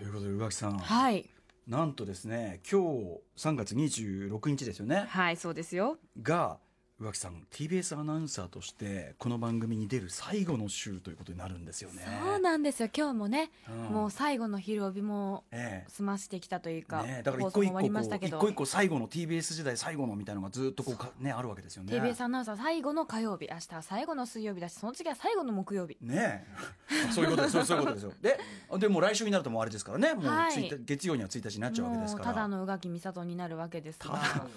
ということで宇垣さん、はい。なんとですね今日3月26日ですよね。はいそうですよ。が宇垣さん TBS アナウンサーとしてこの番組に出る最後の週ということになるんですよね。そうなんですよ。今日もね、うん。もう最後の昼帯もええ。済ましてきたというか、ね、だから放一個一個一個一個最後の TBS 時代最後のみたいなのがずっとこうかねあるわけですよね。TBS アナウンサー最後の火曜日。明日は最後の水曜日だしその次は最後の木曜日。ねえ。そういうことです。そういうことですよ。ででもう来週になるともうあれですからね。もうはい1日月曜には1日になっちゃうわけですから。もうただの宇垣美里になるわけですが。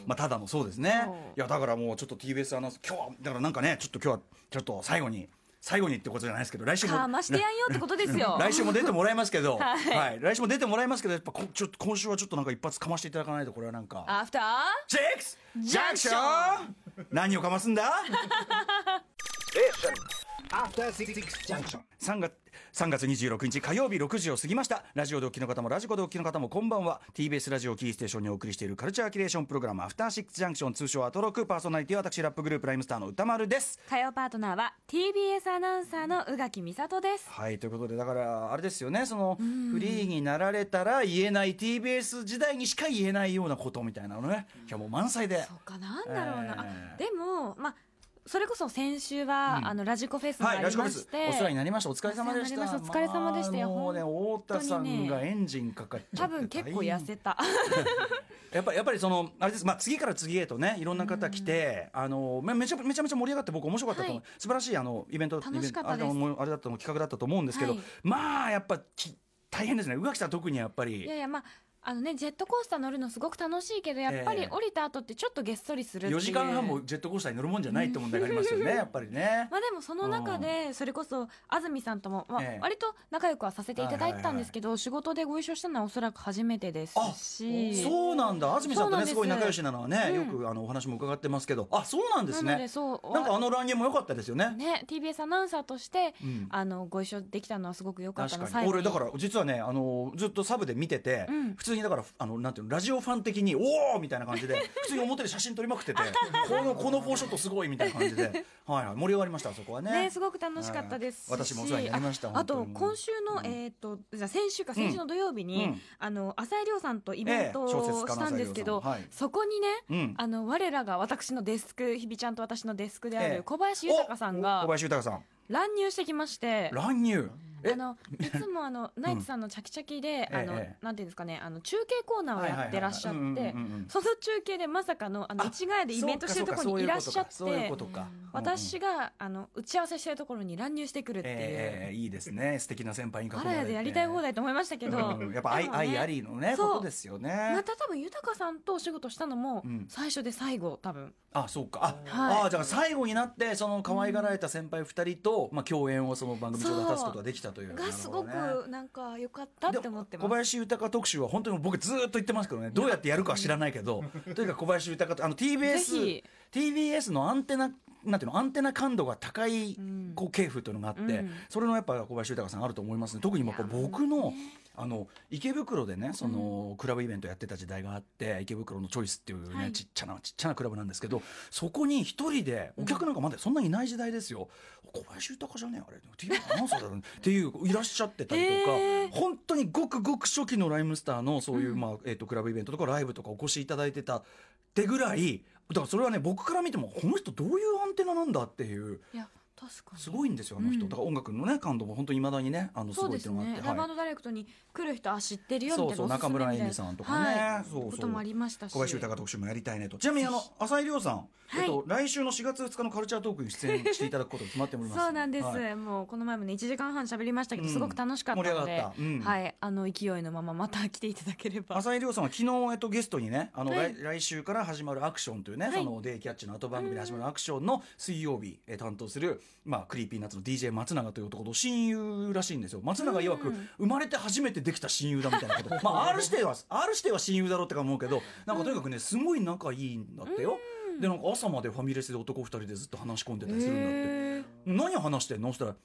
まあただのそうですね。いやだからもうちょっと TBS アナウンサー今日はだからなんかねちょっと今日はちょっと最後に最後にってことじゃないですけど来週もかましてやんよってことですよ。来週も出てもらいますけど、は はい。い来週も出てもらいますけどやっぱこちょっと今週はちょっとなんか一発かましていただかないとこれはなんか。アフターシックスジャンクション何をかますんだ？After Six Junction. 3月3月26日火曜日6時を過ぎました。ラジオでお聞きの方もラジコでお聞きの方もこんばんは。TBS ラジオキーステーションにお送りしているカルチャーキュレーションプログラム「アフターシックスジャンクション」通称アトロクパーソナリティは私ラップグループライムスターの歌丸です。火曜パートナーは TBS アナウンサーの宇垣美里です。はいということでだからあれですよね。そのフリーになられたら言えない TBS 時代にしか言えないようなことみたいなのね。今日もう満載で。そうかなんだろうな、えーあでもまあそれこそ先週は、うん。あのラジコフェスがありまして、お世話になりました。お疲れ様でした。お疲れ様でしたよ。まあもうね、太田さんがエンジンかかっちゃって。多分結構痩せた。やっぱり、やっぱりその、あれです、まあ、次から次へとね、いろんな方来て、あの、めめちゃめちゃめちゃ盛り上がって、僕面白かったと思う。はい。素晴らしい、あの、イベント、楽しかったあれだあれだったの、企画だったと思うんですけど、はい。まあ、やっぱ、き大変ですね。宇垣さん特にやっぱり。いやいやまああのねジェットコースター乗るのすごく楽しいけどやっぱりええ。降りた後ってちょっとげっそりするっていう。4時間半もジェットコースターに乗るもんじゃないって問題がありますよね、やっぱりね。まあでもその中でそれこそ安住さんとも、まあええ。割と仲良くはさせていただいてたんですけど、仕事でご一緒したのはおそらく初めてですあしそうなんだ。安住さんとねす。ごい仲良しなのはね、うん。よくあのお話も伺ってますけど。あそうなんですね。なのでそうなんかあの乱入も良かったですよね。ね TBS アナウンサーとして、うん。あのご一緒できたのはすごく良かった確かの最後に。俺だから実はねあのずっとサブで見てて、うん。普通にだからあのなんていうのラジオファン的におおみたいな感じで 普通に表で写真撮りまくっててこのこのフォーショットすごいみたいな感じで はい、はい、盛り上がりましたあそこはね。ね、すごく楽しかったです私もお世話になりましたあと今週の、えっ、とじゃあ先週か先週の土曜日に、うん。あの浅井亮さんとイベントをしたんですけど、はい。そこにね、うん。あの我らが私のデスク日比ちゃんと私のデスクであええ。る小林豊さんおが小林豊さん。乱入してきまして。乱入？えあのいつもあのナイツさんのチャキチャキで、あの、ええ。なんていうんですかねあの中継コーナーをやってらっしゃってその中継でまさかのあのあ市ヶ谷でイベントしてるところにいらっしゃって私があの打ち合わせしてるところに乱入してくるっていう、ええいいですね素敵な先輩に囲まれてあらやでやりたい放題と思いましたけど、うんやっぱ愛,、ね愛ありのねことですよねまた多分豊さんとお仕事したのもうん最初で最後多分あそうかあ、はいあじゃあ最後になってその可愛がられた先輩二人と、まあ、共演をその番組上で果たすことができたというがすごくなんか良かったって思ってます。小林豊特集は本当に僕ずっと言ってますけどね。どうやってやるかは知らないけど。とにかく小林豊とあのぜ TBS ひ TBS のアンテナなんていうのアンテナ感度が高いん。こう系譜というのがあって、うん。それのやっぱ小林豊さんあると思いますね。特にやっぱ僕のあの池袋でねそのクラブイベントやってた時代があって池袋のチョイスっていうね、はい。ちっちゃなちっちゃなクラブなんですけどそこに一人でお客なんかまだそんなにいない時代ですよ、小林豊じゃねえあれ。っていう いらっしゃってたりとか、本当にごくごく初期のライムスターのそういう、まあえー、とクラブイベントとかライブとかお越しいただいてたってぐらいだからそれはね僕から見てもこの人どういうアンテナなんだっていう。いやすごいんですよあの人、うん。だから音楽のね感度も本当にいまだにねあのすごいっていうのがあって、ねラバードダイレクトに来る人あ知ってるよみたいなそうそう中村恵美さんとかね。はい。そうそう。こともありましたし。小林豊特集もやりたいねと。ちなみにあの浅井亮さん、はい。えっと、来週の4月2日のカルチャートークに出演していただくことが決まっております。そうなんです、はい。もうこの前もね1時間半喋りましたけど、うん。すごく楽しかったの盛り上がった。うん。はい。あの勢いのまままた来ていただければ。朝井リョウさんは昨日、えっと、ゲストにねあの、はい。来来週から始まるアクションというね、はい。そのデイキャッチの後番組で始まるアクションの水曜日、え担当する、まあ、 Creepy Nuts の DJ 松永という男と親友らしいんですよ。松永曰く、うん。生まれて初めてできた親友だみたいなこと。まあ R 指定は R 指定は親友だろうってか思うけどなんかとにかくねすごい仲いいんだってよ、でなんか朝までファミレスで男二人でずっと話し込んでたりするんだって。何話してんの？そしたら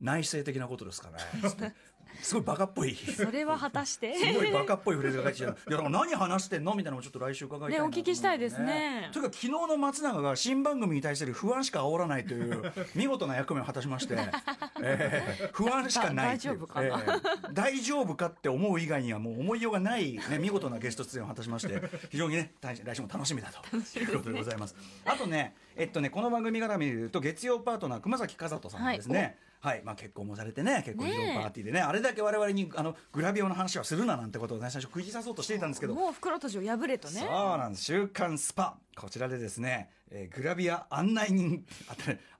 内省的なことですかねすごいバカっぽい。それは果たして？すごいバカっぽいフレーズが書いてきていやだから何話してんの？みたいなのもちょっと来週伺いたいなと思うんね。お聞きしたいですね。というか昨日の松永が新番組に対する不安しか煽らないという 見事な役目を果たしまして、えー不安しかない大丈夫かな？えー大丈夫かって思う以外にはもう思いようがない、ね、見事なゲスト出演を果たしまして非常にね来来週も楽しみだと。いうことでございます。あとねえっとねこの番組から見ると月曜パートナー熊崎和人さんですね、はい。まあ、結婚もされてね結婚披露パーティーでねあれだけ我々にあのグラビアの話はするななんてことを、ね、最初食い刺そうとしていたんですけど。もう袋閉じを破れとね。そうなんです。週刊スパこちらでですね、えーグラビア案内人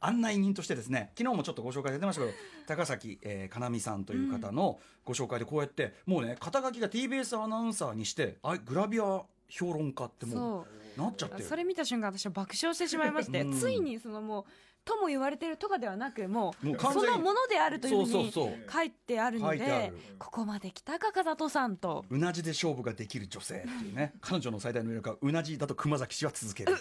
案内人としてですね昨日もちょっとご紹介出てましたけど高崎、えー、かなみさんという方のご紹介でこうやって、もうね肩書きが TBS アナウンサーにしてあグラビア評論家ってもうなっちゃって。るそれ見た瞬間私は爆笑してしまいまして、うん。ついにそのもうとも言われてるとかではなくもうそのものであるというふうに書いてあるのでる。ここまで来たか風里さんと。うなじで勝負ができる女性っていうね。彼女の最大の魅力はうなじだと熊崎氏は続ける、ね、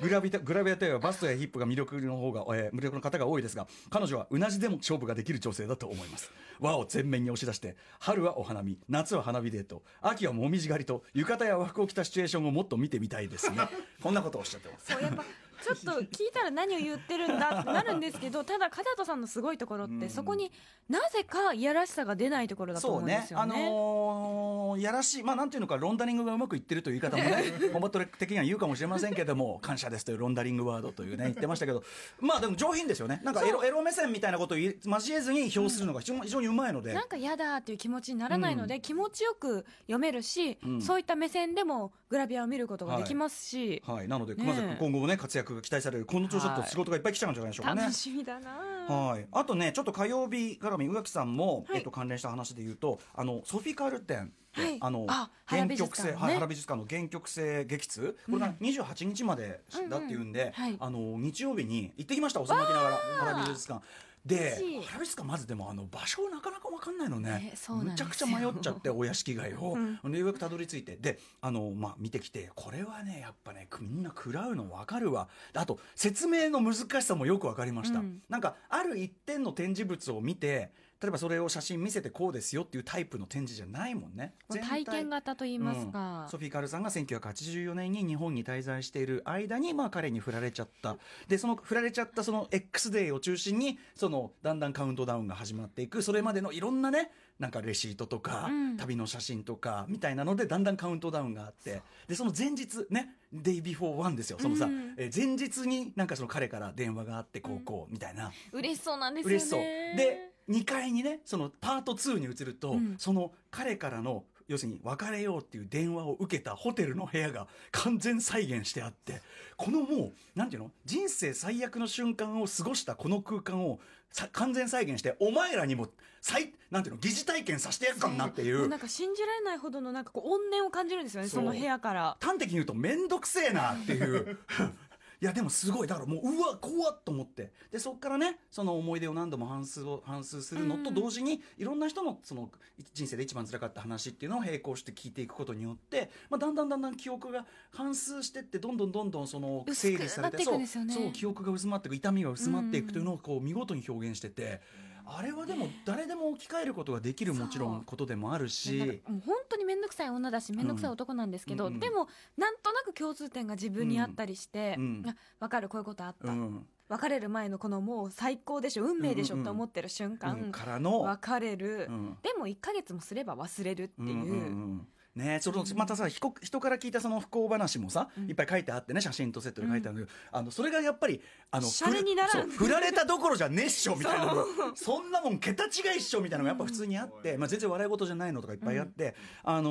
グラビアグラビアといえばバストやヒップが魅力の方が、えー魅力の方が多いですが彼女はうなじでも勝負ができる女性だと思います。和を全面に押し出して春はお花見夏は花火デート秋はもみじ狩りと浴衣や和服を着たシチュエーションをもっと見てみたいですね。こんなことをおっしゃってます。そうやっぱちょっと聞いたら何を言ってるんだってなるんですけどただ風人さんのすごいところって、うん。そこになぜかいやらしさが出ないところだと思そううんねですよね。あのーやらしいまあなんていうのかロンダリングがうまくいってるという言い方もねモバトレ的には言うかもしれませんけども感謝ですというロンダリングワードというね言ってましたけどまあでも上品ですよね。なんかエロエロ目線みたいなことを交えずに表するのが非常に非常にうまいので、なんか嫌だっていう気持ちにならないので、気持ちよく読めるし、うん。そういった目線でもグラビアを見ることができますし、はい、なので熊崎君今後もね活躍が期待されるこの調子だと仕事がいっぱい来ちゃうんじゃないでしょうかね。楽しみだな、はい、あとねちょっと火曜日絡み宇垣さんも、はい。えっと、関連した話で言うとあのソフィカル展はい。あのあ原曲性、はい、原美術館の原曲性劇通。これが28日までだっていうんで、あの日曜日に行ってきましたおさまきながら原美術館で嬉しい。原美術館まずでもあの場所なかなか分かんないのね。むちゃくちゃ迷っちゃってお屋敷街を、うん。でようやくたどり着いてであの、まあ、見てきてこれはねやっぱねみんな食らうの分かるわ。あと説明の難しさもよく分かりました、うん。なんかある一点の展示物を見て例えばそれを写真見せてこうですよっていうタイプの展示じゃないもんね。体。験型と言いますか、うん。ソフィー・カールさんが1984年に日本に滞在している間に、まあ、彼に振られちゃった。でその振られちゃったその X デーを中心にそのだんだんカウントダウンが始まっていく。それまでのいろんなねなんかレシートとか、うん。旅の写真とかみたいなのでだんだんカウントダウンがあって。でその前日ね「デイビフォーワンですよ。そのさ、うん。えー前日になんかその彼から電話があってこうこうみたいな。嬉しそうなんですよね。嬉しそう。で2階にねそのパート2に移ると、うん。その彼からの要するに別れようっていう電話を受けたホテルの部屋が完全再現してあってこのもうなんていうの？人生最悪の瞬間を過ごしたこの空間をさ完全再現してお前らにも最なんていうの？疑似体験させてやるかなっていう。もうなんか信じられないほどのなんかこう怨念を感じるんですよねその部屋から。端的に言うと面倒くせえなっていう いやでもすごい。だからもううわ怖っと思って。でそこからねその思い出を何度も反数を反数するのと同時に、いろんな人のその人生で一番辛かった話っていうのを並行して聞いていくことによって、まあ、だんだんだんだん記憶が反数してってどんどんどんどんその整理されてねそうそう記憶が薄まっていく痛みが薄まっていくというのをこう見事に表現してて。あれはでも誰でも置き換えることができるもちろんことでもあるし。かもう本当に面倒くさい女だし面倒くさい男なんですけど、うん。うんでもなんとなく共通点が自分にあったりして、うん。分かるこういうことあった、うん。別れる前のこのもう最高でしょ運命でしょうんうんって思ってる瞬間、うんからの。別れる、うん。でも1か月もすれば忘れるっていう、んんうんねそのまたさ人人から聞いたその不幸話もさ、いっぱい書いてあってね写真とセットで書いてあるん。だけど、あのそれがやっぱりあの振られたどころじゃねっしょみたいなの。そんなもん桁違いっしょみたいなのがやっぱ普通にあって、まあ、全然笑い事じゃないのとかいっぱいあって、あの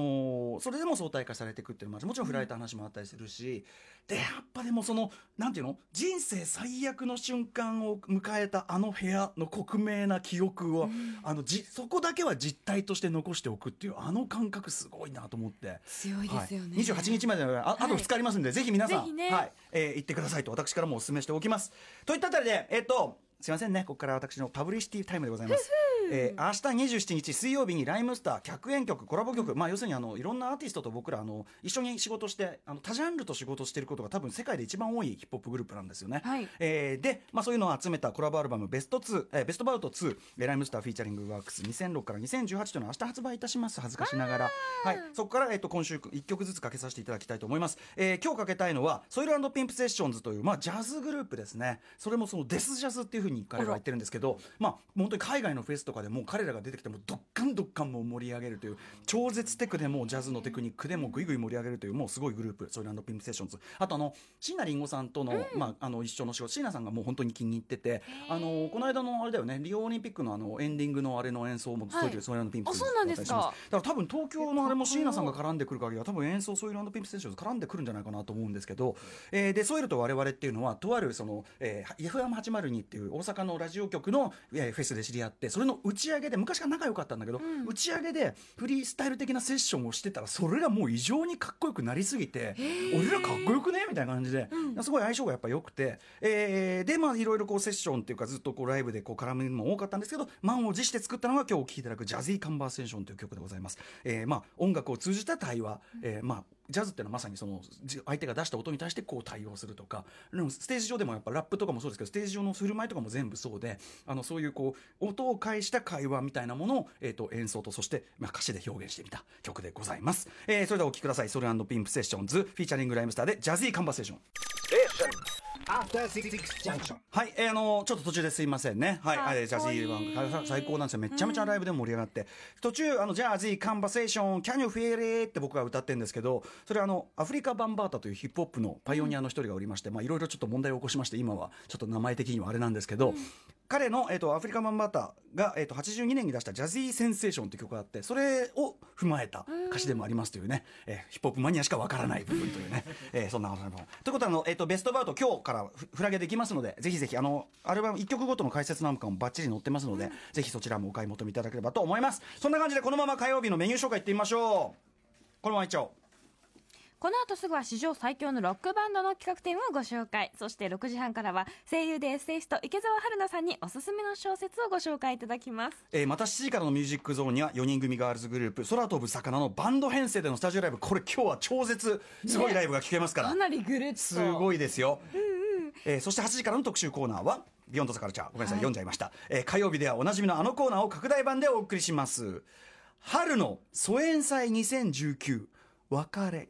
ーそれでも相対化されていくっていうのももちろん振られた話もあったりするし、でやっぱでもそのなんていうの？人生最悪の瞬間を迎えたあの部屋の克明な記憶を、あのじそこだけは実態として残しておくっていうあの感覚すごいなと思って。強いですよね、はい、28日までああとはい。2日ありますんで、ぜひ皆さん、ね。はい。えー行ってくださいと私からもお勧めしておきます。といったあたりでえっ、とすいませんね。ここから私のパブリシティタイムでございますえー明日27日水曜日にライムスター客演曲コラボ曲、まあ、要するにあのいろんなアーティストと僕らあの一緒に仕事してあの多ジャンルと仕事してることが多分世界で一番多いヒップホップグループなんですよね。はい。えーで、まあ、そういうのを集めたコラボアルバムベスト2、えーベストバウト2えー RHYMESTER Featuring Works 2006から2018というのは明日発売いたします恥ずかしながら、はい、そこから、えー、と今週1曲ずつかけさせていただきたいと思います、えー今日かけたいのは SOIL & PIMP SESSIONS という、まあ、ジャズグループですね。それもそのデスジャズっていうふうに彼らは言ってるんですけど、まあ、本当に海外のフェスとかでもう彼らが出てきてもドッカンドッカンもう盛り上げるという超絶テクでもうジャズのテクニックでもぐいぐい盛り上げるというもうすごいグループ SOIL & PIMP SESSIONS。あとあの椎名林檎さんとの,、まあ、あの一緒の仕事椎名さんがもう本当に気に入っててあのこの間のあれだよねリオオリンピックのあのエンディングのあれの演奏もはい。 SOIL SOIL & PIMP あそうなんですか。だから多分東京のあれも椎名さんが絡んでくる限りは多分演奏 SOIL & PIMP SESSIONS 絡んでくるんじゃないかなと思うんですけど、えーでソイルと我々っていうのはとあるその、えー、FM802 っていう大阪のラジオ局の、えーフェスで知り合ってそれの打ち上げで昔から仲良かったんだけど、打ち上げでフリースタイル的なセッションをしてたらそれがもう異常にかっこよくなりすぎて俺らかっこよくねみたいな感じで、すごい相性がやっぱ良くて、えーでまあいろいろこうセッションっていうかずっとこうライブでこう絡むのも多かったんですけど満を持して作ったのが今日お聴きいただく「ジャズィーカンバーセーション」という曲でございます。えーまあ音楽を通じた対話、えーまあジャズっていうのはまさにその相手が出した音に対してこう対応するとかでもステージ上でもやっぱラップとかもそうですけどステージ上の振る舞いとかも全部そうであのそういうこう音を介した会話みたいなものを、えー、と演奏とそして、まあ、歌詞で表現してみた曲でございます、えーそれではお聴きください。ソルピンプセッションズフィーチャリングライムスターでジャズィーカンバセーション。After Six Junction. はい、えーあのちょっと途中ですいませんね。はい、あれジャズィーは最高なんですよ。めちゃめちゃライブでも盛り上がって、途中あのジャズィーカンバセーションキャニュフェレって僕が歌ってるんですけど、それあのアフリカバンバータというヒップホップのパイオニアの一人がおりまして、まあいろいろちょっと問題を起こしまして、今はちょっと名前的にはあれなんですけど。彼の、えっとアフリカバンバータが、えっと82年に出した「ジャズィーセンセーション」という曲があってそれを踏まえた歌詞でもありますというね、えーヒップホップマニアしかわからない部分というね、えーそんな話も。ということであの、えっとベストバウト今日からフフラゲできますのでぜひぜひあのアルバム1曲ごとの解説なんかもバッチリ載ってますので、ぜひそちらもお買い求めいただければと思います。そんな感じでこのまま火曜日のメニュー紹介いってみましょう。このままいっちゃおうこの後すぐは史上最強のロックバンドの企画展をご紹介。そして6時半からは声優でエッセイスト池澤春菜さんにおすすめの小説をご紹介いただきます。えーまた7時からのミュージックゾーンには4人組ガールズグループ空飛ぶ魚のバンド編成でのスタジオライブ。これ今日は超絶すごいライブが聴けますから、かなりぐるっと。すごいですよ、えーそして8時からの特集コーナーはビヨンドザカルチャー。ごめんなさい、読んじゃいました、えー火曜日ではおなじみのあのコーナーを拡大版でお送りします。春の疎遠祭2019別れ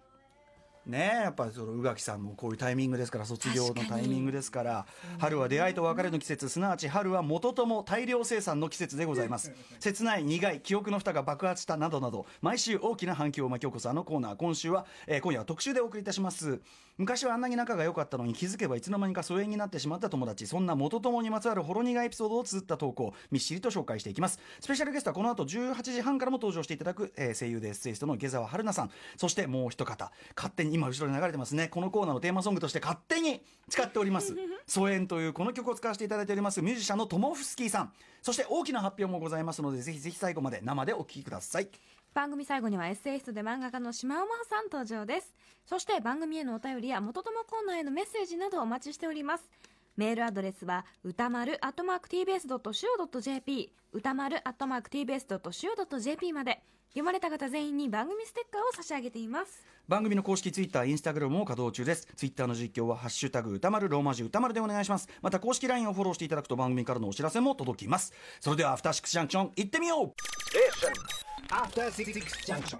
ねえやっぱりその宇垣さんもこういうタイミングですから卒業のタイミングですから春は出会いと別れの季節すなわち春は元とも大量生産の季節でございます。切ない苦い記憶の蓋が爆発したなどなど毎週大きな反響を巻き起こすあのコーナー。今週は、えー今夜は特集でお送りいたします。昔はあんなに仲が良かったのに気づけばいつの間にか疎遠になってしまった友達。そんな元友にまつわるほろ苦いエピソードを綴った投稿みっしりと紹介していきます。スペシャルゲストはこの後18時半からも登場していただく、えー声優でエッセイストの池澤春菜さん。そしてもう一方勝手に今後ろに流れてますね。このコーナーのテーマソングとして勝手に使っております。疎遠というこの曲を使わせていただいております。ミュージシャンのトモフスキーさん。そして大きな発表もございますのでぜひぜひ最後まで生でお聴きください。番組最後にはエッセイストで漫画家の島尾真帆さん登場です。そして番組へのお便りや元友コーナーへのメッセージなどお待ちしておりますメールアドレスは歌丸 @tbs.co.jp 歌丸 @tbs.co.jp まで読まれた方全員に番組ステッカーを差し上げています番組の公式ツイッター、インスタグラムも稼働中です。ツイッターの実況は、ハッシュタグ歌丸、ローマ字歌丸でお願いします。また、公式 LINE をフォローしていただくと番組からのお知らせも届きます。それでは、アフターシックスジャンクション、行ってみよう After Six Junction.